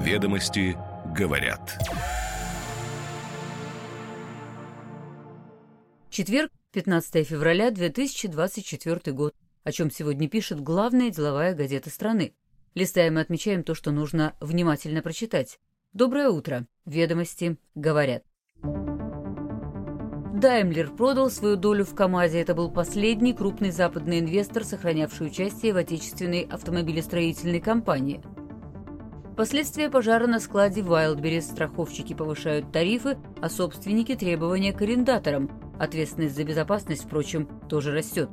Ведомости говорят. Четверг, 15 февраля 2024 год. О чем сегодня пишет главная деловая газета страны. Листаем и отмечаем то, что нужно внимательно прочитать. Доброе утро. Ведомости говорят. Даймлер продал свою долю в КАМАЗе. Это был последний крупный западный инвестор, сохранявший участие в отечественной автомобилестроительной компании. Последствия пожара на складе Wildberries страховщики повышают тарифы, а собственники требования к арендаторам. Ответственность за безопасность, впрочем, тоже растет.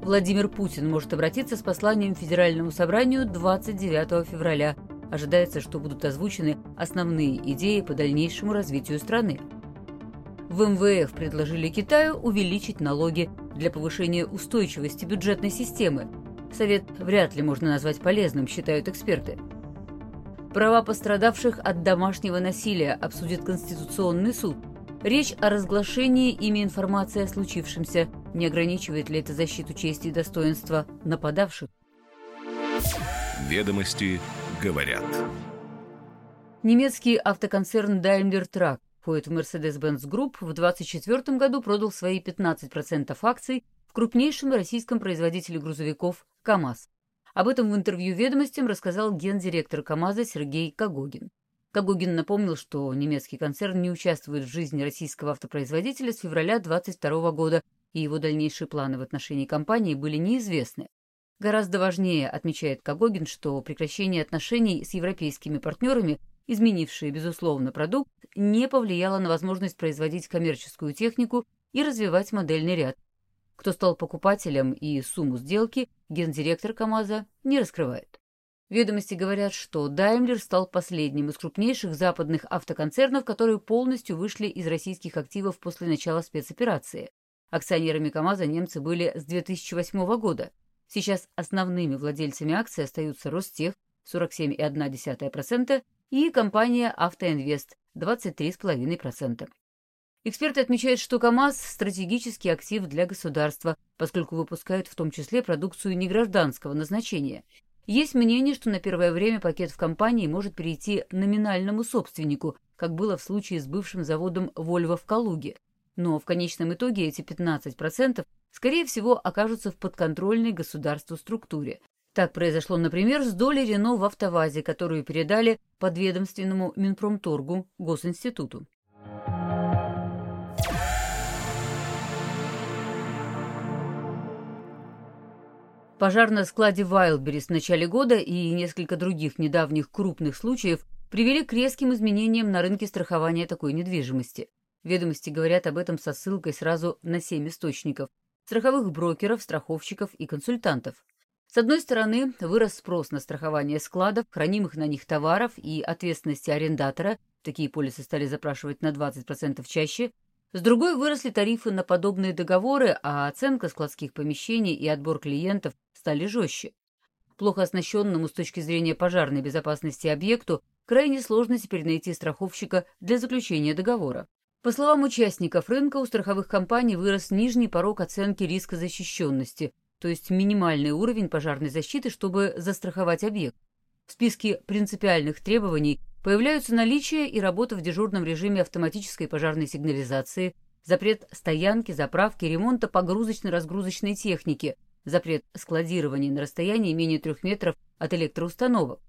Владимир Путин может обратиться с посланием Федеральному собранию 29 февраля. Ожидается, что будут озвучены основные идеи по дальнейшему развитию страны. В МВФ предложили Китаю увеличить налоги для повышения устойчивости бюджетной системы. Совет вряд ли можно назвать полезным, считают эксперты. Права пострадавших от домашнего насилия обсудит Конституционный суд. Речь о разглашении ими информации о случившемся. Не ограничивает ли это защиту чести и достоинства нападавших? Ведомости говорят. Немецкий автоконцерн Daimler Truck входит в Mercedes-Benz Group, в 2024 году продал свои 15% акций в крупнейшем российском производителе грузовиков КАМАЗ. Об этом в интервью «Ведомостям» рассказал гендиректор КАМАЗа Сергей Кагогин. Кагогин напомнил, что немецкий концерн не участвует в жизни российского автопроизводителя с февраля 2022 года, и его дальнейшие планы в отношении компании были неизвестны. Гораздо важнее, отмечает Кагогин, что прекращение отношений с европейскими партнерами – изменившее, безусловно, продукт, не повлияло на возможность производить коммерческую технику и развивать модельный ряд. Кто стал покупателем и сумму сделки, гендиректор КАМАЗа не раскрывает. Ведомости говорят, что Daimler стал последним из крупнейших западных автоконцернов, которые полностью вышли из российских активов после начала спецоперации. Акционерами КАМАЗа немцы были с 2008 года. Сейчас основными владельцами акций остаются Ростех 47,1% и компания «Автоинвест» 23,5%. Эксперты отмечают, что КАМАЗ – стратегический актив для государства, поскольку выпускают в том числе продукцию негражданского назначения. Есть мнение, что на первое время пакет в компании может перейти номинальному собственнику, как было в случае с бывшим заводом «Вольво» в Калуге. Но в конечном итоге эти 15% скорее всего окажутся в подконтрольной государству структуре, так произошло, например, с долей Рено в «АвтоВАЗе», которую передали подведомственному Минпромторгу Госинституту. Пожар на складе Wildberries в начале года и несколько других недавних крупных случаев привели к резким изменениям на рынке страхования такой недвижимости. Ведомости говорят об этом со ссылкой сразу на семь источников – страховых брокеров, страховщиков и консультантов. С одной стороны, вырос спрос на страхование складов, хранимых на них товаров и ответственности арендатора, такие полисы стали запрашивать на 20% чаще, с другой выросли тарифы на подобные договоры, а оценка складских помещений и отбор клиентов стали жестче. Плохо оснащенному с точки зрения пожарной безопасности объекту крайне сложно теперь найти страховщика для заключения договора. По словам участников рынка, у страховых компаний вырос нижний порог оценки риска защищенности, то есть минимальный уровень пожарной защиты, чтобы застраховать объект. В списке принципиальных требований появляются наличие и работа в дежурном режиме автоматической пожарной сигнализации, запрет стоянки, заправки, ремонта погрузочно-разгрузочной техники, запрет складирования на расстоянии менее трех метров от электроустановок.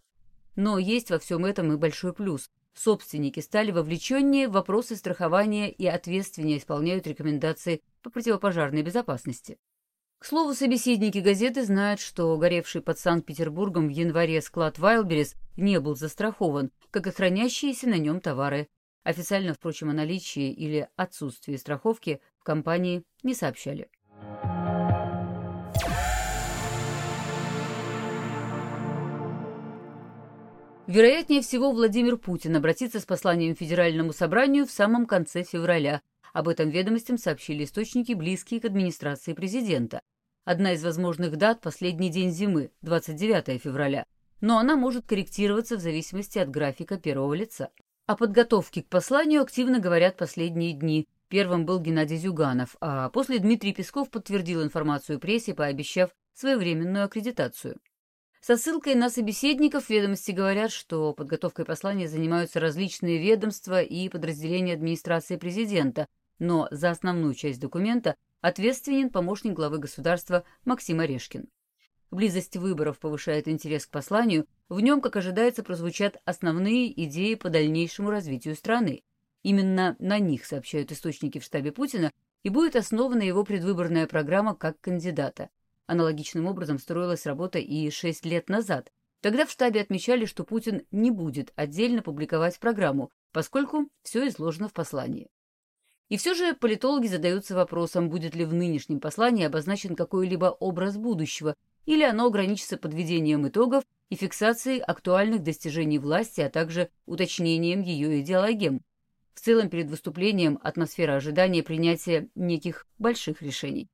Но есть во всем этом и большой плюс. Собственники стали вовлеченнее в вопросы страхования и ответственнее исполняют рекомендации по противопожарной безопасности. К слову, собеседники газеты знают, что горевший под Санкт-Петербургом в январе склад Вайлберис не был застрахован, как и хранящиеся на нем товары. Официально, впрочем, о наличии или отсутствии страховки в компании не сообщали. Вероятнее всего, Владимир Путин обратится с посланием Федеральному собранию в самом конце февраля. Об этом ведомостям сообщили источники, близкие к администрации президента. Одна из возможных дат – последний день зимы, 29 февраля, но она может корректироваться в зависимости от графика первого лица. О подготовке к посланию активно говорят последние дни. Первым был Геннадий Зюганов, а после Дмитрий Песков подтвердил информацию прессе, пообещав своевременную аккредитацию. Со ссылкой на собеседников ведомости говорят, что подготовкой послания занимаются различные ведомства и подразделения администрации президента, но за основную часть документа ответственен помощник главы государства Максим Орешкин. Близость выборов повышает интерес к посланию, в нем, как ожидается, прозвучат основные идеи по дальнейшему развитию страны. Именно на них сообщают источники в штабе Путина, и будет основана его предвыборная программа как кандидата. Аналогичным образом строилась работа и шесть лет назад. Тогда в штабе отмечали, что Путин не будет отдельно публиковать программу, поскольку все изложено в послании. И все же политологи задаются вопросом, будет ли в нынешнем послании обозначен какой-либо образ будущего, или оно ограничится подведением итогов и фиксацией актуальных достижений власти, а также уточнением ее идеологем. В целом, перед выступлением атмосфера ожидания принятия неких больших решений.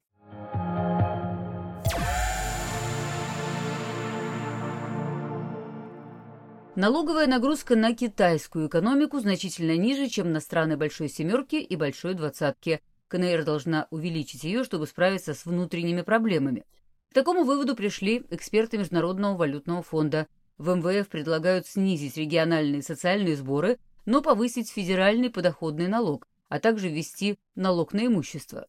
Налоговая нагрузка на китайскую экономику значительно ниже, чем на страны Большой Семерки и Большой Двадцатки. КНР должна увеличить ее, чтобы справиться с внутренними проблемами. К такому выводу пришли эксперты Международного валютного фонда. В МВФ предлагают снизить региональные социальные сборы, но повысить федеральный подоходный налог, а также ввести налог на имущество.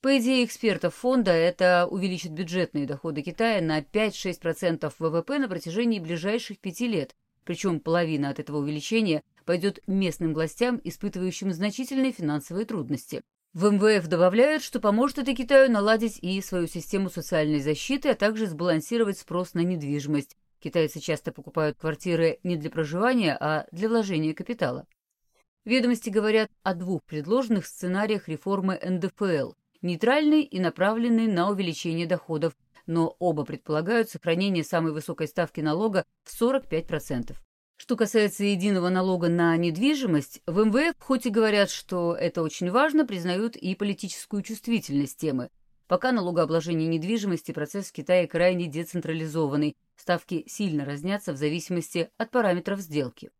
По идее экспертов фонда, это увеличит бюджетные доходы Китая на 5-6% ВВП на протяжении ближайших пяти лет, причем половина от этого увеличения пойдет местным властям, испытывающим значительные финансовые трудности. В МВФ добавляют, что поможет это Китаю наладить и свою систему социальной защиты, а также сбалансировать спрос на недвижимость. Китайцы часто покупают квартиры не для проживания, а для вложения капитала. Ведомости говорят о двух предложенных сценариях реформы НДФЛ – нейтральный и направленный на увеличение доходов, но оба предполагают сохранение самой высокой ставки налога в 45%. Что касается единого налога на недвижимость, в МВФ, хоть и говорят, что это очень важно, признают и политическую чувствительность темы. Пока налогообложение недвижимости процесс в Китае крайне децентрализованный, ставки сильно разнятся в зависимости от параметров сделки.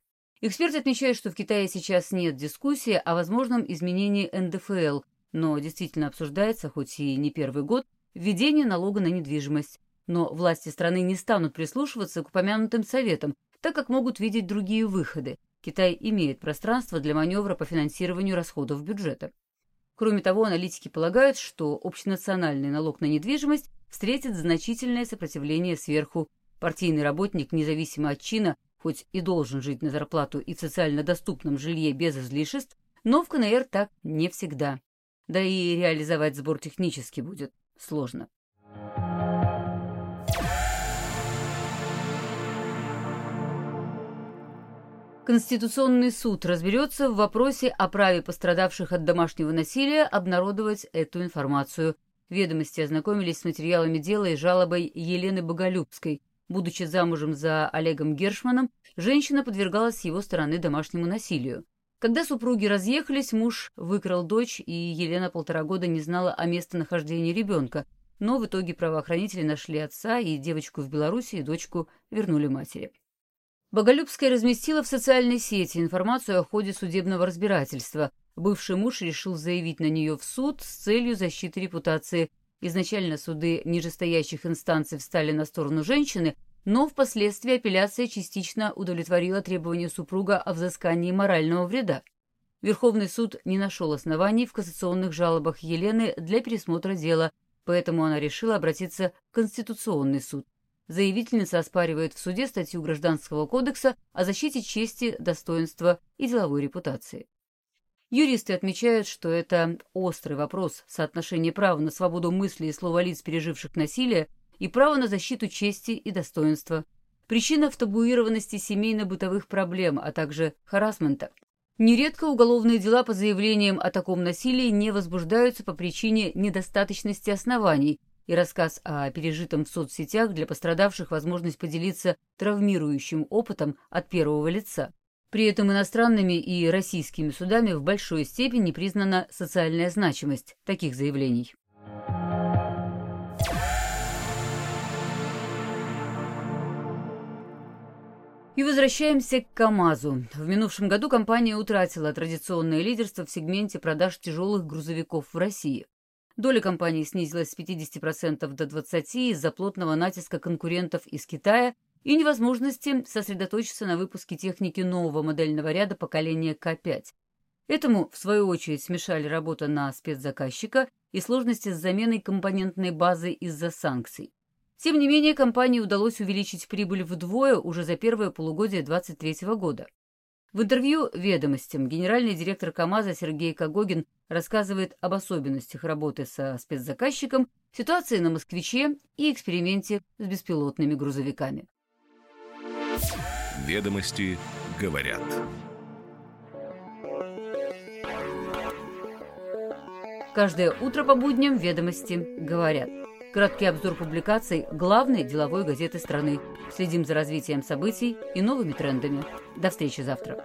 Эксперты отмечают, что в Китае сейчас нет дискуссии о возможном изменении НДФЛ, но действительно обсуждается, хоть и не первый год, введение налога на недвижимость. Но власти страны не станут прислушиваться к упомянутым советам, так как могут видеть другие выходы. Китай имеет пространство для маневра по финансированию расходов бюджета. Кроме того, аналитики полагают, что общенациональный налог на недвижимость встретит значительное сопротивление сверху. Партийный работник, независимо от чина, хоть и должен жить на зарплату и в социально доступном жилье без излишеств, но в КНР так не всегда. Да и реализовать сбор технически будет сложно. Конституционный суд разберется в вопросе о праве пострадавших от домашнего насилия обнародовать эту информацию. Ведомости ознакомились с материалами дела и жалобой Елены Боголюбской. Будучи замужем за Олегом Гершманом, женщина подвергалась с его стороны домашнему насилию. Когда супруги разъехались, муж выкрал дочь, и Елена полтора года не знала о местонахождении ребенка, но в итоге правоохранители нашли отца и девочку в Беларуси, и дочку вернули матери. Боголюбская разместила в социальной сети информацию о ходе судебного разбирательства. Бывший муж решил заявить на нее в суд с целью защиты репутации. Изначально суды нижестоящих инстанций встали на сторону женщины, но впоследствии апелляция частично удовлетворила требования супруга о взыскании морального вреда. Верховный суд не нашел оснований в кассационных жалобах Елены для пересмотра дела, поэтому она решила обратиться в Конституционный суд. Заявительница оспаривает в суде статью Гражданского кодекса о защите чести, достоинства и деловой репутации. Юристы отмечают, что это острый вопрос соотношения права на свободу мысли и слова лиц, переживших насилие, и право на защиту чести и достоинства. Причина в табуированности семейно-бытовых проблем, а также харасмента. Нередко уголовные дела по заявлениям о таком насилии не возбуждаются по причине недостаточности оснований, и рассказ о пережитом в соцсетях для пострадавших возможность поделиться травмирующим опытом от первого лица. При этом иностранными и российскими судами в большой степени признана социальная значимость таких заявлений. И возвращаемся к КАМАЗу. В минувшем году компания утратила традиционное лидерство в сегменте продаж тяжелых грузовиков в России. Доля компании снизилась с 50% до 20% из-за плотного натиска конкурентов из Китая и невозможности сосредоточиться на выпуске техники нового модельного ряда поколения К5. Этому, в свою очередь, смешали работа на спецзаказчика и сложности с заменой компонентной базы из-за санкций. Тем не менее, компании удалось увеличить прибыль вдвое уже за первое полугодие 2023 года. В интервью «Ведомостям» генеральный директор КАМАЗа Сергей Кагогин рассказывает об особенностях работы со спецзаказчиком, ситуации на «Москвиче» и эксперименте с беспилотными грузовиками. Ведомости говорят. Каждое утро по будням «Ведомости говорят». Краткий обзор публикаций главной деловой газеты страны. Следим за развитием событий и новыми трендами. До встречи завтра.